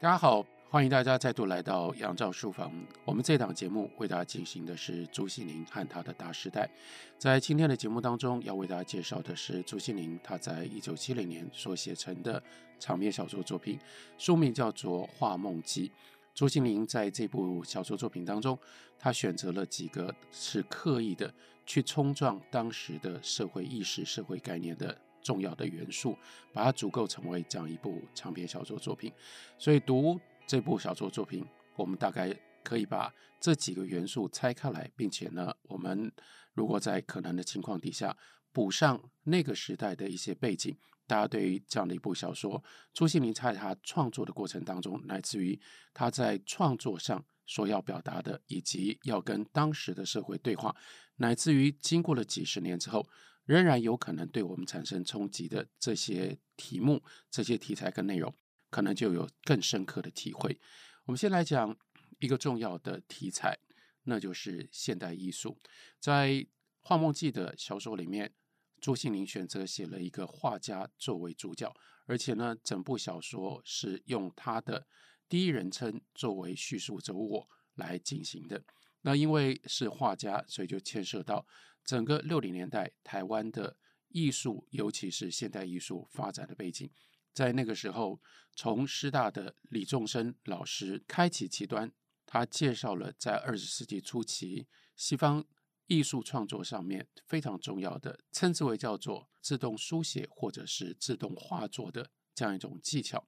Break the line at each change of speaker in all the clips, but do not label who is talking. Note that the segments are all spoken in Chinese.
大家好，欢迎大家再度来到杨照书房。我们这档节目为大家进行的是朱西宁和他的大时代。在今天的节目当中，要为大家介绍的是朱西宁他在一九七零年所写成的长篇小说作品，书名叫做《画梦记》。朱西甯在这部小说作品当中，他选择了几个是刻意的去冲撞当时的社会意识、社会概念的。重要的元素，把它组构成为这样一部长篇小说作品。所以读这部小说作品，我们大概可以把这几个元素拆开来，并且呢，我们如果在可能的情况底下补上那个时代的一些背景，大家对于这样的一部小说，朱西甯在他创作的过程当中，乃至于他在创作上所要表达的，以及要跟当时的社会对话，乃至于经过了几十年之后。仍然有可能对我们产生冲击的这些题目、这些题材跟内容，可能就有更深刻的体会。我们先来讲一个重要的题材，那就是现代艺术。在《画梦记》的小说里面，朱西甯选择写了一个画家作为主角，而且呢，整部小说是用他的第一人称作为叙述者我来进行的。那因为是画家，所以就牵涉到。整个六零年代台湾的艺术，尤其是现代艺术发展的背景，在那个时候，从师大的李仲生老师开启其端，他介绍了在二十世纪初期西方艺术创作上面非常重要的，称之为叫做自动书写或者是自动画作的这样一种技巧。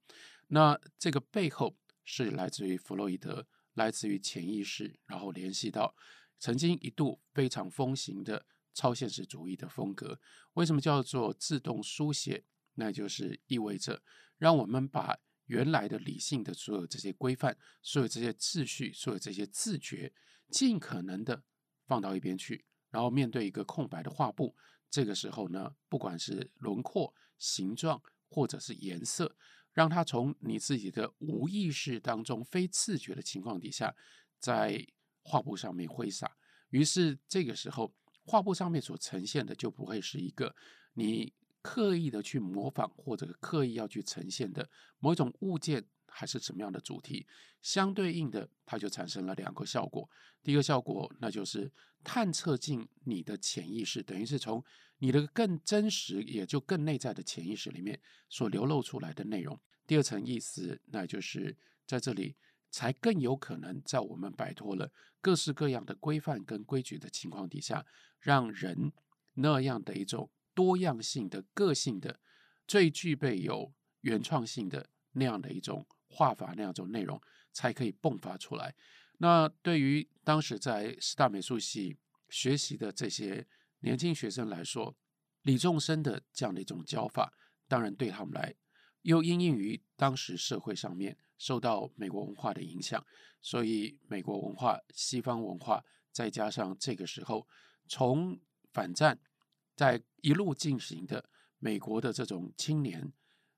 那这个背后是来自于弗洛伊德，来自于潜意识，然后联系到。曾经一度非常风行的超现实主义的风格，为什么叫做自动书写？那就是意味着让我们把原来的理性的所有这些规范、所有这些秩序、所有这些自觉，尽可能的放到一边去，然后面对一个空白的画布。这个时候呢，不管是轮廓、形状或者是颜色，让他从你自己的无意识当中、非自觉的情况底下，在画布上面挥洒，于是这个时候，画布上面所呈现的就不会是一个你刻意的去模仿或者刻意要去呈现的某一种物件，还是什么样的主题。相对应的，它就产生了两个效果。第一个效果，那就是探测进你的潜意识，等于是从你的更真实，也就更内在的潜意识里面所流露出来的内容。第二层意思，那就是在这里。才更有可能在我们摆脱了各式各样的规范跟规矩的情况底下，让人那样的一种多样性的个性的、最具备有原创性的那样的一种画法、那样一种内容，才可以迸发出来。那对于当时在师大美术系学习的这些年轻学生来说，李仲生的这样的一种教法，当然对他们来，又因应于当时社会上面。受到美国文化的影响，所以美国文化、西方文化，再加上这个时候从反战在一路进行的美国的这种青年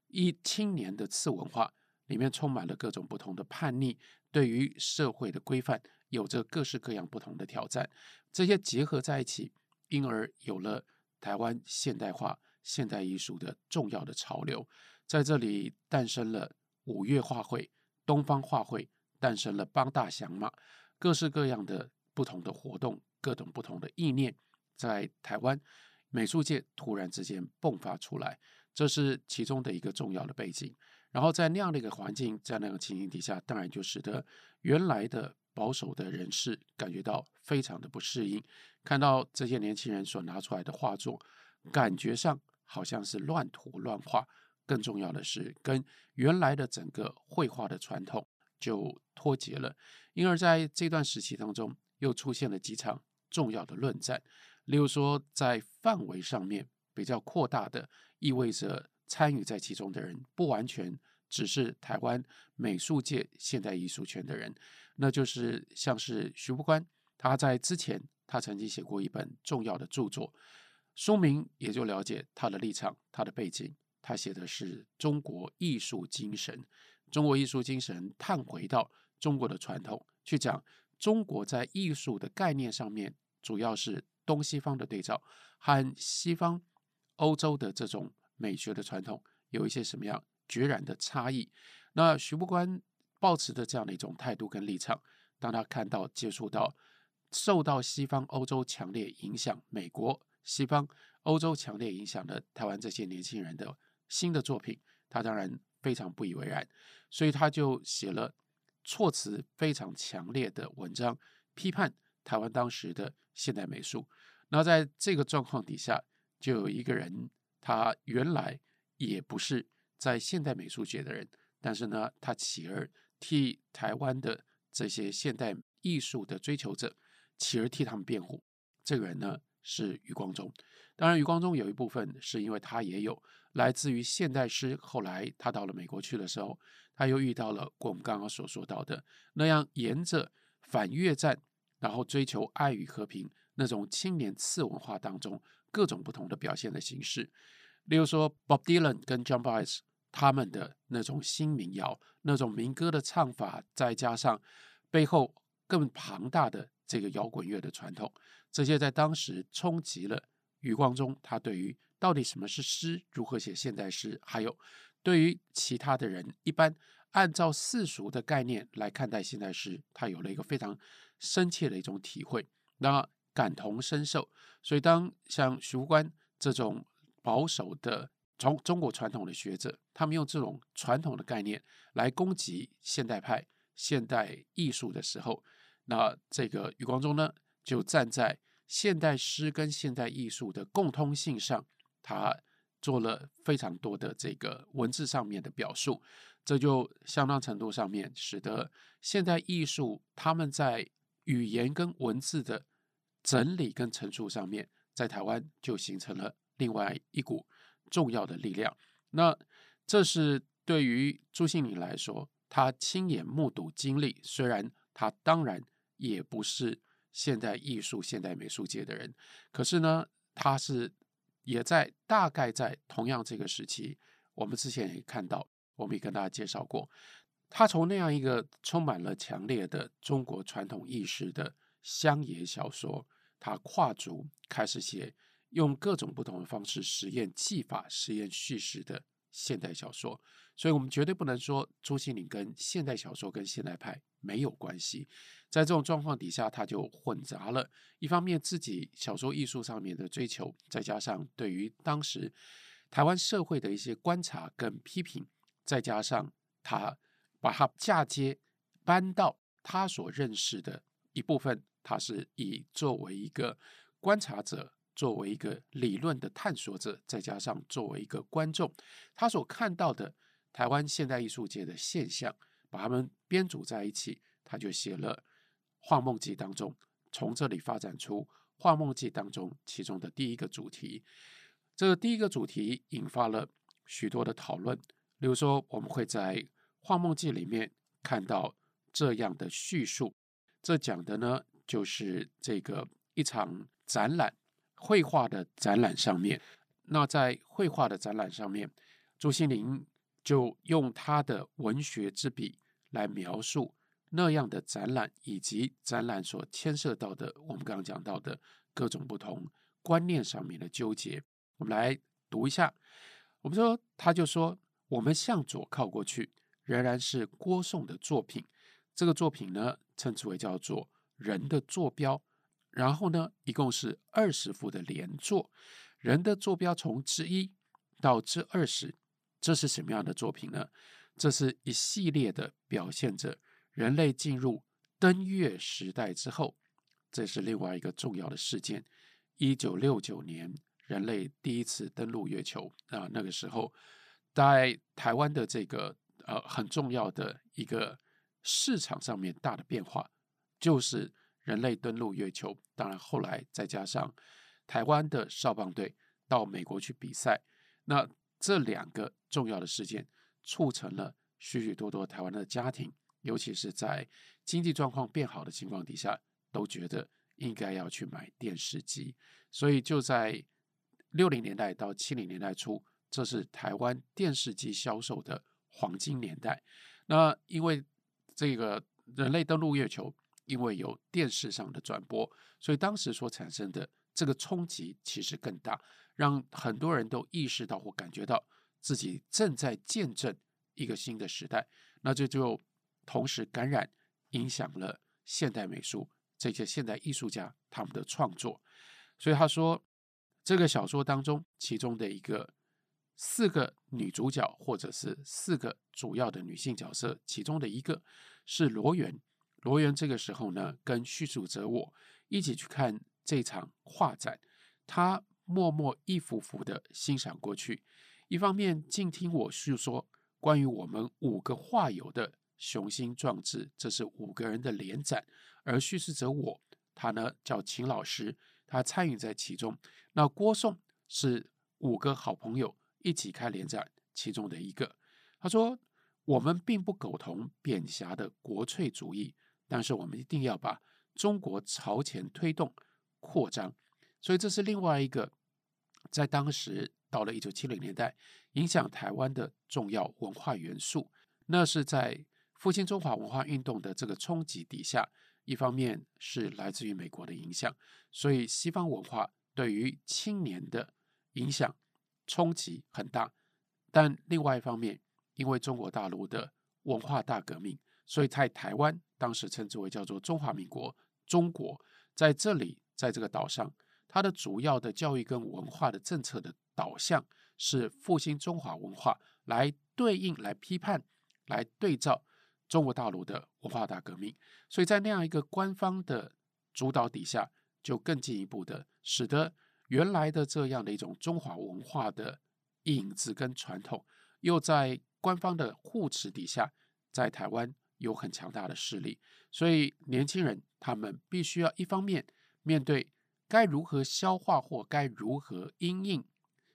一青年的次文化里面，充满了各种不同的叛逆，对于社会的规范有着各式各样不同的挑战，这些结合在一起，因而有了台湾现代化、现代艺术的重要的潮流，在这里诞生了。五月画会、东方画会诞生了，帮大响马，各式各样的不同的活动，各种不同的意念，在台湾美术界突然之间迸发出来，这是其中的一个重要的背景。然后在那样的一个环境，在那样的情形底下，当然就使得原来的保守的人士感觉到非常的不适应，看到这些年轻人所拿出来的画作，感觉上好像是乱涂乱画。更重要的是，跟原来的整个绘画的传统就脱节了。因而在这段时期当中，又出现了几场重要的论战。例如说，在范围上面比较扩大的，意味着参与在其中的人不完全只是台湾美术界现代艺术圈的人，那就是像是徐复观，他在之前他曾经写过一本重要的著作，书名也就了解他的立场、他的背景。他写的是中国艺术精神，中国艺术精神探回到中国的传统，去讲中国在艺术的概念上面，主要是东西方的对照，和西方欧洲的这种美学的传统有一些什么样决然的差异。那徐复观抱持的这样的一种态度跟立场，当他看到接触到受到西方欧洲强烈影响，美国西方欧洲强烈影响的台湾这些年轻人的新的作品，他当然非常不以为然，所以他就写了措辞非常强烈的文章，批判台湾当时的现代美术。那在这个状况底下，就有一个人，他原来也不是在现代美术界的人，但是呢，他起而替台湾的这些现代艺术的追求者，起而替他们辩护。这个人呢是余光中。当然，余光中有一部分是因为他也有来自于现代诗。后来他到了美国去的时候，他又遇到了我们刚刚所说到的那样沿着反越战，然后追求爱与和平那种青年次文化当中。各种不同的表现的形式，例如说 Bob Dylan 跟 John Baez 他们的那种新民谣、那种民歌的唱法，再加上背后更庞大的这个摇滚乐的传统，这些在当时冲击了余光中。他对于到底什么是诗，如何写现代诗，还有对于其他的人一般按照世俗的概念来看待现代诗，他有了一个非常深切的一种体会。那感同身受，所以当像徐复观这种保守的中中国传统的学者，他们用这种传统的概念来攻击现代派、现代艺术的时候，那这个余光中呢，就站在现代诗跟现代艺术的共通性上，他做了非常多的这个文字上面的表述，这就相当程度上面使得现代艺术他们在语言跟文字的。整理跟陈述上面，在台湾就形成了另外一股重要的力量。那这是对于朱西甯来说，他亲眼目睹经历。虽然他当然也不是现代艺术、现代美术界的人，可是呢，他是也在大概在同样这个时期，我们之前也看到，我们也跟大家介绍过，他从那样一个充满了强烈的中国传统意识的乡野小说。他跨足开始写，用各种不同的方式实验技法、实验叙事的现代小说，所以我们绝对不能说朱西甯跟现代小说跟现代派没有关系。在这种状况底下，他就混杂了一方面自己小说艺术上面的追求，再加上对于当时台湾社会的一些观察跟批评，再加上他把它嫁接搬到他所认识的一部分。他是以作为一个观察者，作为一个理论的探索者，再加上作为一个观众，他所看到的台湾现代艺术界的现象，把他们编组在一起，他就写了《画梦记》当中，从这里发展出《画梦记》当中其中的第一个主题。这个第一个主题引发了许多的讨论，例如说，我们会在《画梦记》里面看到这样的叙述，这讲的呢。就是这个一场展览，绘画的展览上面，那在绘画的展览上面，朱心凌就用他的文学之笔来描述那样的展览，以及展览所牵涉到的我们刚刚讲到的各种不同观念上面的纠结。我们来读一下，我们说，他就说，我们向左靠过去，仍然是郭宋的作品。这个作品呢，称之为叫做。人的坐标，然后呢，一共是二十幅的连坐。人的坐标从之一到之二十，这是什么样的作品呢？这是一系列的表现着人类进入登月时代之后，这是另外一个重要的事件。一九六九年，人类第一次登陆月球啊，那个时候在台湾的这个呃很重要的一个市场上面大的变化。就是人类登陆月球，当然后来再加上台湾的少棒队到美国去比赛，那这两个重要的事件促成了许许多多台湾的家庭，尤其是在经济状况变好的情况底下，都觉得应该要去买电视机，所以就在六零年代到七零年代初，这是台湾电视机销售的黄金年代。那因为这个人类登陆月球。因为有电视上的转播，所以当时所产生的这个冲击其实更大，让很多人都意识到或感觉到自己正在见证一个新的时代。那这就同时感染影响了现代美术这些现代艺术家他们的创作。所以他说，这个小说当中其中的一个四个女主角，或者是四个主要的女性角色，其中的一个是罗源。罗源这个时候呢，跟叙述者我一起去看这场画展，他默默一幅幅的欣赏过去，一方面静听我叙说关于我们五个画友的雄心壮志，这是五个人的联展，而叙事者我他呢叫秦老师，他参与在其中。那郭颂是五个好朋友一起开联展其中的一个，他说我们并不苟同贬狭的国粹主义。但是我们一定要把中国朝前推动扩张，所以这是另外一个在当时到了一九七零年代影响台湾的重要文化元素。那是在复兴中华文化运动的这个冲击底下，一方面是来自于美国的影响，所以西方文化对于青年的影响冲击很大。但另外一方面，因为中国大陆的文化大革命，所以在台湾。当时称之为叫做中华民国，中国在这里，在这个岛上，它的主要的教育跟文化的政策的导向是复兴中华文化，来对应、来批判、来对照中国大陆的文化大革命。所以在那样一个官方的主导底下，就更进一步的使得原来的这样的一种中华文化的影子跟传统，又在官方的护持底下，在台湾。有很强大的势力，所以年轻人他们必须要一方面面对该如何消化或该如何因应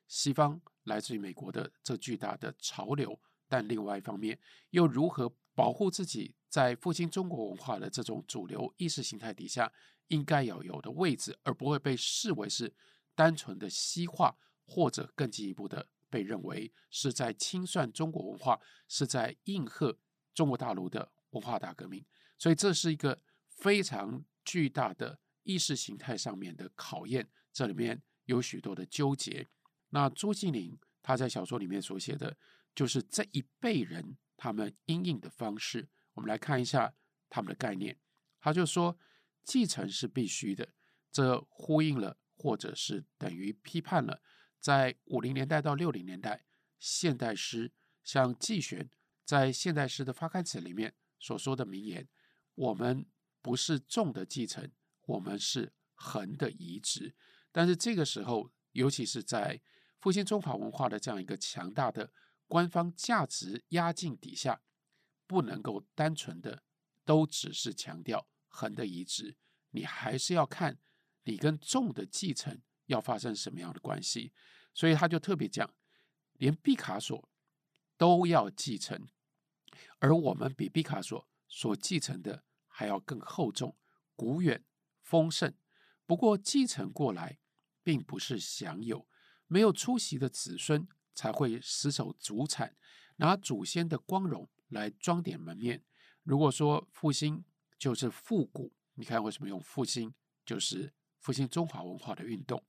西方来自于美国的这巨大的潮流，但另外一方面又如何保护自己在复兴中国文化的这种主流意识形态底下应该要有的位置，而不会被视为是单纯的西化，或者更进一步的被认为是在清算中国文化，是在应和中国大陆的。文化大革命，所以这是一个非常巨大的意识形态上面的考验，这里面有许多的纠结。那朱西甯他在小说里面所写的，就是这一辈人他们应应的方式。我们来看一下他们的概念。他就说，继承是必须的，这呼应了或者是等于批判了，在五零年代到六零年代现代诗，像季玄在现代诗的发刊词里面。所说的名言：“我们不是重的继承，我们是横的移植。”但是这个时候，尤其是在复兴中华文化的这样一个强大的官方价值压境底下，不能够单纯的都只是强调横的移植，你还是要看你跟纵的继承要发生什么样的关系。所以他就特别讲，连毕卡索都要继承。而我们比毕卡索所继承的还要更厚重、古远、丰盛。不过继承过来，并不是享有，没有出息的子孙才会死守祖产，拿祖先的光荣来装点门面。如果说复兴就是复古，你看为什么用复兴？就是复兴中华文化的运动。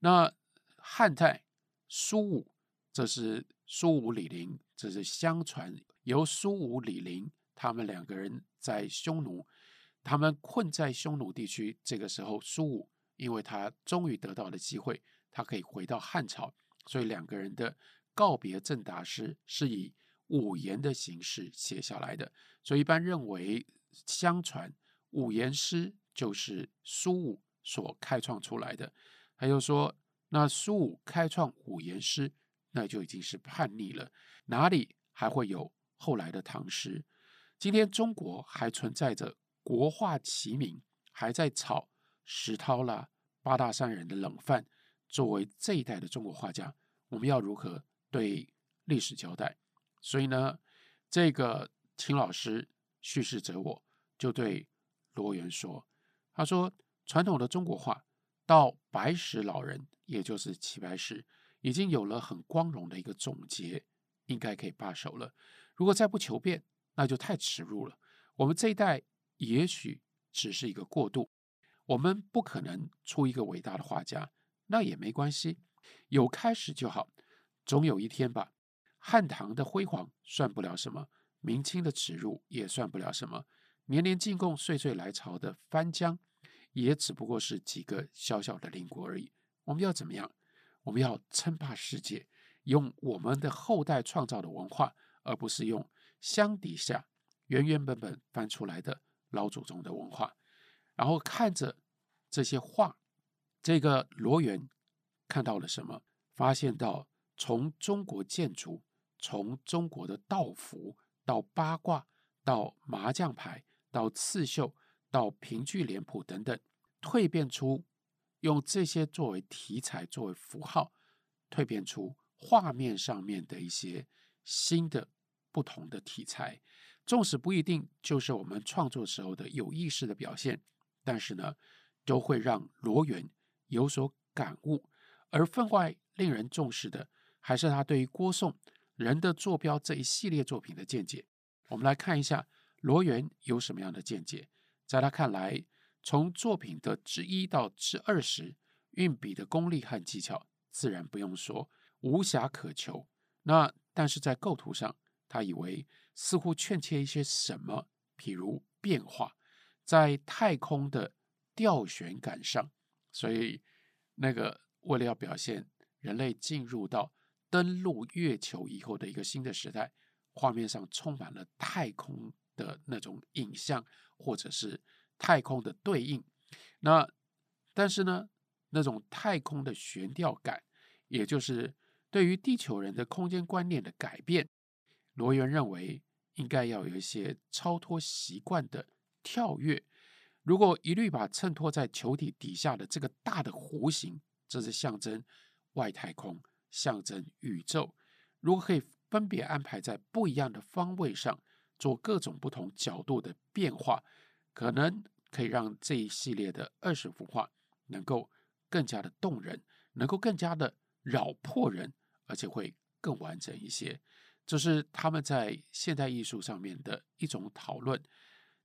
那汉代苏武，这是苏武李陵，这是相传。由苏武、李陵他们两个人在匈奴，他们困在匈奴地区。这个时候，苏武因为他终于得到了机会，他可以回到汉朝，所以两个人的告别赠答诗是以五言的形式写下来的。所以一般认为，相传五言诗就是苏武所开创出来的。还有说，那苏武开创五言诗，那就已经是叛逆了，哪里还会有？后来的唐诗，今天中国还存在着国画齐名，还在炒石涛啦、八大山人的冷饭。作为这一代的中国画家，我们要如何对历史交代？所以呢，这个秦老师叙事者我就对罗源说：“他说，传统的中国画到白石老人，也就是齐白石，已经有了很光荣的一个总结，应该可以罢手了。”如果再不求变，那就太耻辱了。我们这一代也许只是一个过渡，我们不可能出一个伟大的画家，那也没关系，有开始就好，总有一天吧。汉唐的辉煌算不了什么，明清的耻辱也算不了什么，年年进贡、岁岁来朝的翻江，也只不过是几个小小的邻国而已。我们要怎么样？我们要称霸世界，用我们的后代创造的文化，而不是用箱底下原原本本翻出来的老祖宗的文化。然后看着这些画，这个罗源看到了什么？发现到从中国建筑，从中国的道符到八卦，到麻将牌，到刺绣，到评剧脸谱等等，蜕变出用这些作为题材、作为符号，蜕变出画面上面的一些新的不同的题材。纵使不一定就是我们创作时候的有意识的表现，但是呢，都会让罗源有所感悟，而分外令人重视的，还是他对于郭颂人的坐标这一系列作品的见解。我们来看一下罗源有什么样的见解。在他看来，从作品的之一到之二十，运笔的功力和技巧，自然不用说，无暇可求。那但是在构图上，他以为似乎欠缺一些什么，譬如变化，在太空的吊悬感上，所以那个为了要表现。人类进入到登陆月球以后的一个新的时代，画面上充满了太空的那种影像，或者是太空的对应。那但是呢，那种太空的悬吊感，也就是对于地球人的空间观念的改变，罗源认为应该要有一些超脱习惯的跳跃。如果一律把衬托在球体底下的这个大的弧形，这是象征。外太空象征宇宙，如果可以分别安排在不一样的方位上，做各种不同角度的变化，可能可以让这一系列的二十幅画能够更加的动人，能够更加的扰破人，而且会更完整一些。这是他们在现代艺术上面的一种讨论。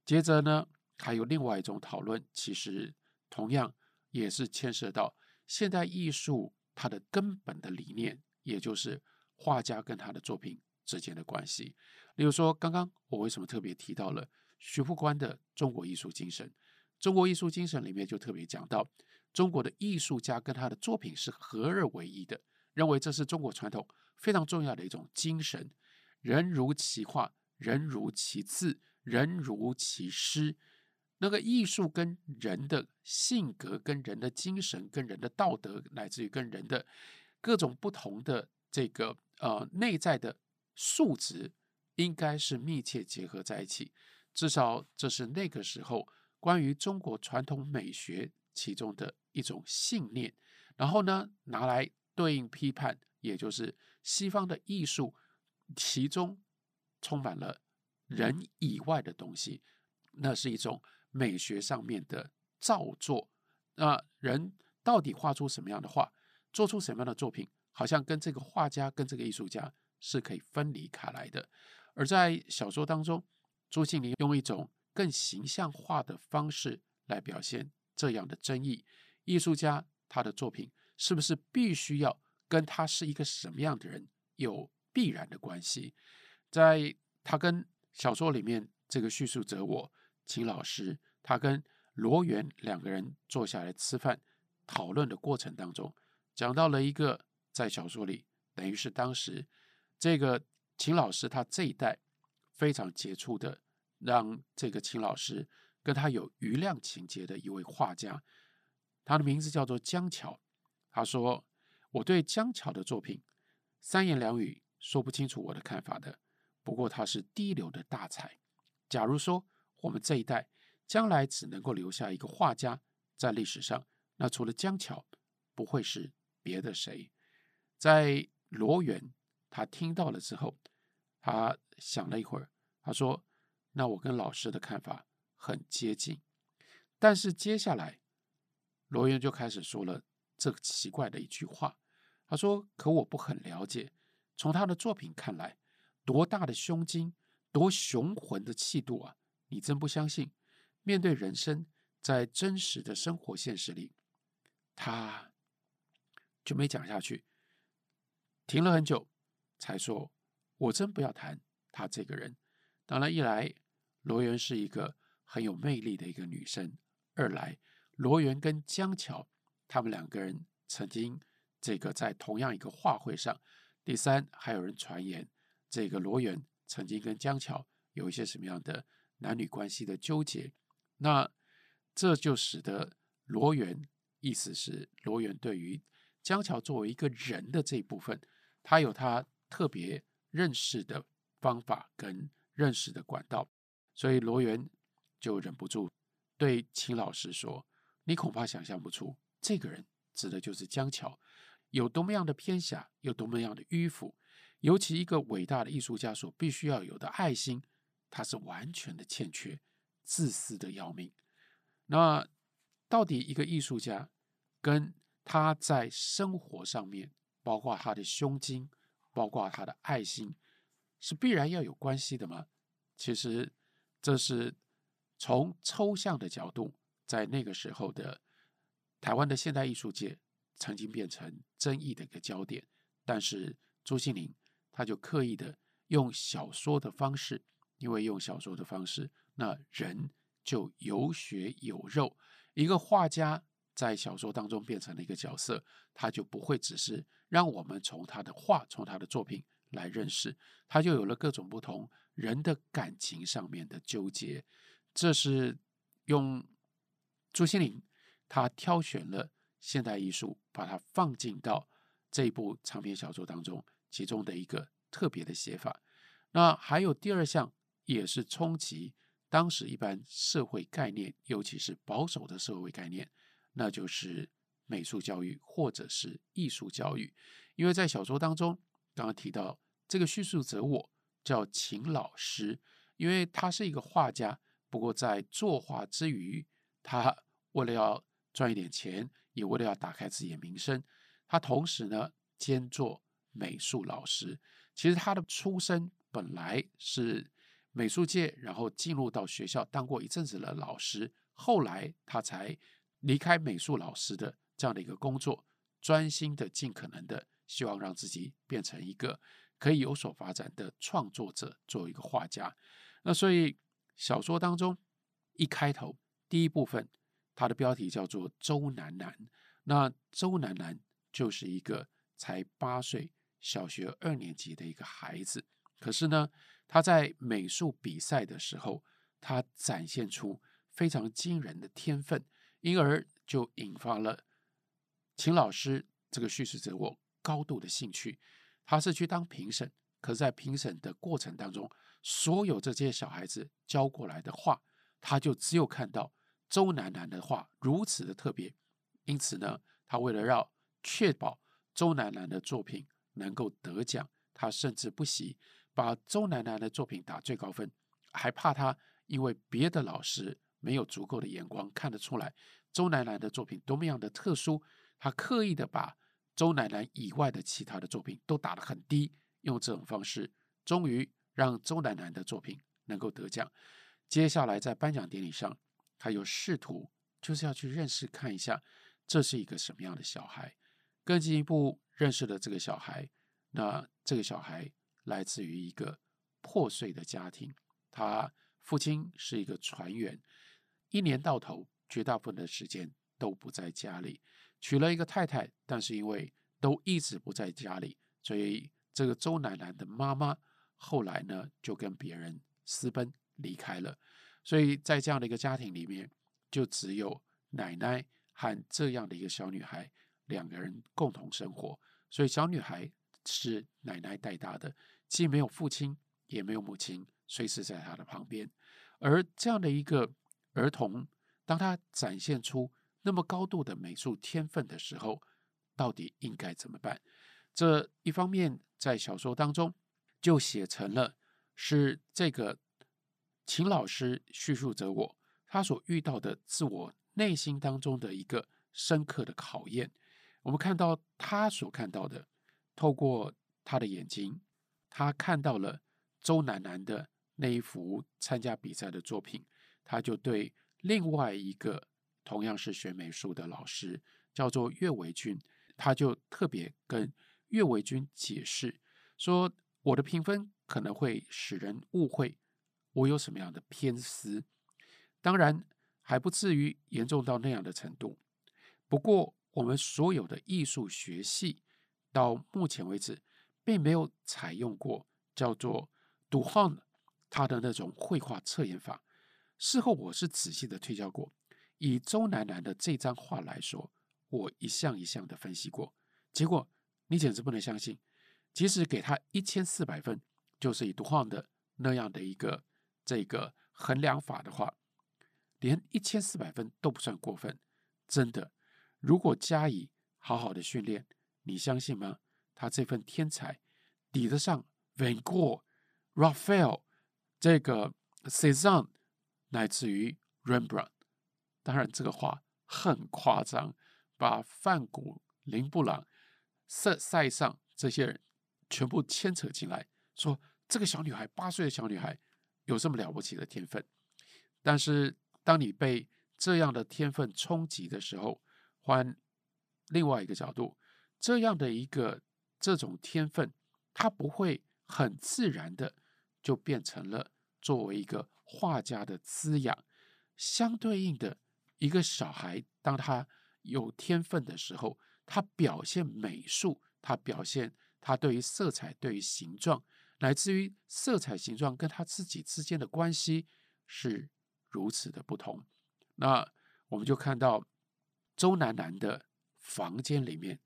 接着呢，还有另外一种讨论，其实同样也是牵涉到现代艺术。它的根本的理念，也就是画家跟他的作品之间的关系。例如说，刚刚我为什么特别提到了徐复观的中国艺术精神？中国艺术精神里面就特别讲到，中国的艺术家跟他的作品是合二为一的，认为这是中国传统非常重要的一种精神。人如其画，人如其字，人如其诗。那个艺术跟人的性格、跟人的精神、跟人的道德，乃至于跟人的各种不同的这个呃内在的素质，应该是密切结合在一起。至少这是那个时候关于中国传统美学其中的一种信念。然后呢，拿来对应批判，也就是西方的艺术，其中充满了人以外的东西，那是一种。美学上面的造作，那人到底画出什么样的画，做出什么样的作品，好像跟这个画家跟这个艺术家是可以分离开来的。而在小说当中，朱西甯用一种更形象化的方式来表现这样的争议：艺术家他的作品是不是必须要跟他是一个什么样的人有必然的关系？在他跟小说里面这个叙述者我。秦老师，他跟罗源两个人坐下来吃饭讨论的过程当中，讲到了一个在小说里等于是当时这个秦老师他这一代非常杰出的，让这个秦老师跟他有余量情结的一位画家，他的名字叫做江桥。他说：“我对江桥的作品三言两语说不清楚我的看法的，不过他是第一流的大才。假如说。”我们这一代将来只能够留下一个画家在历史上，那除了江桥，不会是别的谁。在罗源，他听到了之后，他想了一会儿，他说：“那我跟老师的看法很接近。”但是接下来，罗源就开始说了这个奇怪的一句话，他说：“可我不很了解，从他的作品看来，多大的胸襟，多雄浑的气度啊！”你真不相信？面对人生，在真实的生活现实里，他就没讲下去，停了很久，才说：“我真不要谈他这个人。当然，一来罗源是一个很有魅力的一个女生；二来，罗源跟江桥他们两个人曾经这个在同样一个画会上；第三，还有人传言这个罗源曾经跟江桥有一些什么样的男女关系的纠结。那这就使得罗源，意思是罗源对于江桥作为一个人的这一部分，他有他特别认识的方法跟认识的管道，所以罗源就忍不住对秦老师说：“你恐怕想象不出，这个人指的就是江桥，有多么样的偏狭，有多么样的迂腐，尤其一个伟大的艺术家所必须要有的爱心，他是完全的欠缺，自私的要命。那到底一个艺术家跟他在生活上面，包括他的胸襟，包括他的爱心。”是必然要有关系的吗？其实这是从抽象的角度，在那个时候的台湾的现代艺术界曾经变成争议的一个焦点。但是朱西甯他就刻意的用小说的方式，因为用小说的方式，那人就有血有肉。一个画家在小说当中变成了一个角色，他就不会只是让我们从他的画，从他的作品。来认识，他就有了各种不同人的感情上面的纠结。这是用朱西甯他挑选了现代艺术，把它放进到这一部长篇小说当中，其中的一个特别的写法。那还有第二项，也是冲击当时一般社会概念，尤其是保守的社会概念，那就是美术教育或者是艺术教育，因为在小说当中。刚刚提到这个叙述者，我叫秦老师，因为他是一个画家，不过在作画之余，他为了要赚一点钱，也为了要打开自己的名声，他同时呢兼做美术老师。其实他的出身本来是美术界，然后进入到学校当过一阵子的老师，后来他才离开美术老师的这样的一个工作，专心的尽可能的。希望让自己变成一个可以有所发展的创作者，作为一个画家。那所以小说当中一开头第一部分，它的标题叫做周南南。那周南南就是一个才八岁，小学二年级的一个孩子。可是呢，他在美术比赛的时候，他展现出非常惊人的天分，因而就引发了秦老师这个叙事者我。高度的兴趣，他是去当评审，可是在评审的过程当中，所有这些小孩子交过来的画，他就只有看到周南南的画如此的特别，因此呢，他为了要确保周南南的作品能够得奖，他甚至不惜把周南南的作品打最高分，还怕他因为别的老师没有足够的眼光看得出来周南南的作品多么样的特殊，他刻意的把。周奶奶以外的其他的作品都打得很低，用这种方式，终于让周奶奶的作品能够得奖。接下来在颁奖典礼上，他又试图就是要去认识看一下，这是一个什么样的小孩。更进一步认识了这个小孩，那这个小孩来自于一个破碎的家庭，他父亲是一个船员，一年到头绝大部分的时间都不在家里。娶了一个太太，但是因为都一直不在家里，所以这个周奶奶的妈妈后来呢就跟别人私奔离开了。所以在这样的一个家庭里面，就只有奶奶和这样的一个小女孩两个人共同生活。所以小女孩是奶奶带大的，既没有父亲，也没有母亲随时在她的旁边。而这样的一个儿童，当她展现出那么高度的美术天分的时候，到底应该怎么办？这一方面在小说当中就写成了是这个秦老师叙述者我他所遇到的自我内心当中的一个深刻的考验。我们看到他所看到的，透过他的眼睛，他看到了周南南的那一幅参加比赛的作品，他就对另外一个。同样是学美术的老师，叫做岳维军，他就特别跟岳维军解释说：“我的评分可能会使人误会，我有什么样的偏私。当然还不至于严重到那样的程度。不过，我们所有的艺术学系到目前为止，并没有采用过叫做杜汉他的那种绘画测验法。事后我是仔细的推敲过，以周南南的这张画来说，我一项一项的分析过，结果你简直不能相信，即使给他一千四百分，就是以杜汉的那样的一个这个衡量法的话，连一千四百分都不算过分。真的，如果加以好好的训练，你相信吗？他这份天才抵得上 Van Gogh、Raphael 这个 Cezanne，。乃至于 Rembrandt，当然这个话很夸张，把范古、林布朗、塞塞尚这些人全部牵扯进来，说这个小女孩八岁的小女孩有这么了不起的天分。但是当你被这样的天分冲击的时候，换另外一个角度，这样的一个这种天分，它不会很自然的就变成了作为一个。画家的滋养，相对应的一个小孩，当他有天分的时候，他表现美术，他表现他对于色彩、对于形状，乃至于色彩形状跟他自己之间的关系是如此的不同。那我们就看到周南南的房间里面，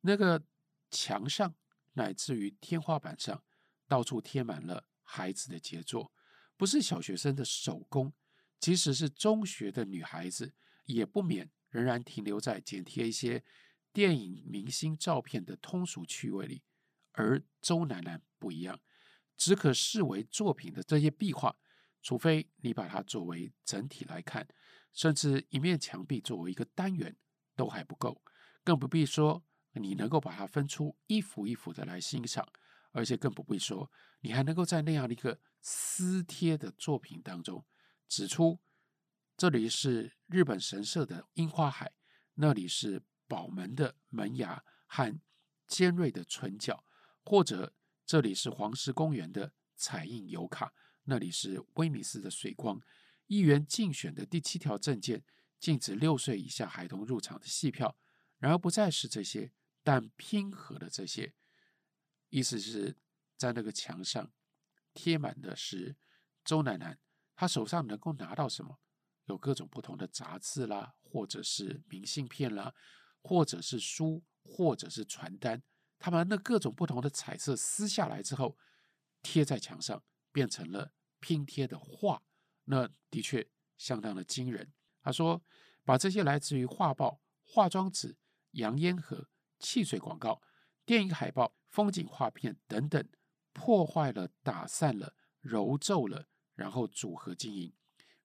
那个墙上乃至于天花板上，到处贴满了孩子的杰作。不是小学生的手工，即使是中学的女孩子，也不免仍然停留在剪贴一些电影明星照片的通俗趣味里。而周南南不一样，只可视为作品的这些壁画，除非你把它作为整体来看，甚至一面墙壁作为一个单元都还不够，更不必说你能够把它分出一幅一幅的来欣赏，而且更不必说你还能够在那样的一个。撕贴的作品当中指出，这里是日本神社的樱花海，那里是宝门的门牙和尖锐的唇角，或者这里是黄石公园的彩印油卡，那里是威尼斯的水光。议员竞选的第七条政见禁止六岁以下孩童入场的戏票，然而不再是这些，但拼合了这些，意思是在那个墙上。贴满的是周奶奶，他手上能够拿到什么？有各种不同的杂志啦，或者是明信片啦，或者是书，或者是传单。他把那各种不同的彩色撕下来之后，贴在墙上，变成了拼贴的画。那的确相当的惊人。他说，把这些来自于画报、化妆纸、洋烟盒、汽水广告、电影海报、风景画片等等。破坏了、打散了、揉皱了，然后组合经营，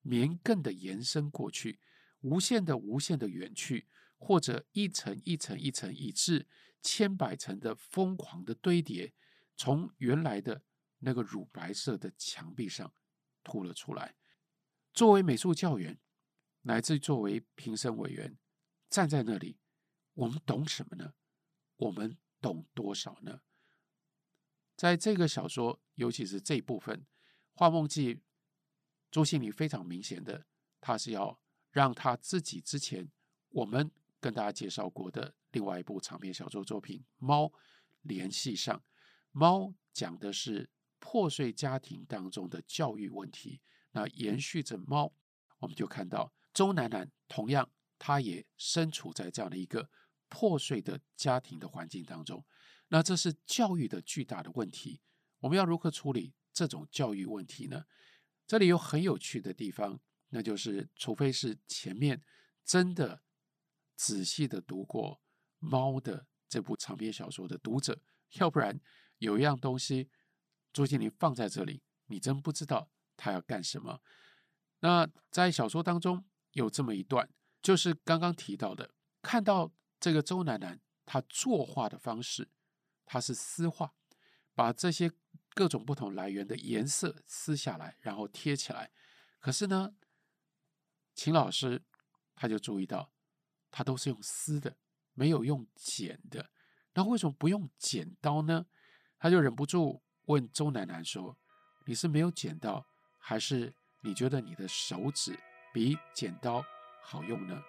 绵亘的延伸过去，无限的、无限的远去，或者一层一层一层，以致千百层的疯狂的堆叠，从原来的那个乳白色的墙壁上吐了出来。作为美术教员，乃至作为评审委员，站在那里，我们懂什么呢？我们懂多少呢？在这个小说，尤其是这一部分，《画梦记》，朱西甯非常明显的，他是要让他自己之前我们跟大家介绍过的另外一部长篇小说作品《猫》联系上。《猫》讲的是破碎家庭当中的教育问题，那延续着《猫》，我们就看到周南南同样，他也身处在这样的一个破碎的家庭的环境当中。那这是教育的巨大的问题，我们要如何处理这种教育问题呢？这里有很有趣的地方，那就是除非是前面真的仔细的读过《猫》的这部长篇小说的读者，要不然有一样东西，朱西甯放在这里，你真不知道他要干什么。那在小说当中有这么一段，就是刚刚提到的，看到这个周南南他作画的方式。他是私画，把这些各种不同来源的颜色撕下来，然后贴起来。可是呢，秦老师他就注意到，他都是用撕的，没有用剪的。那为什么不用剪刀呢？他就忍不住问周南南说：“你是没有剪到，还是你觉得你的手指比剪刀好用呢？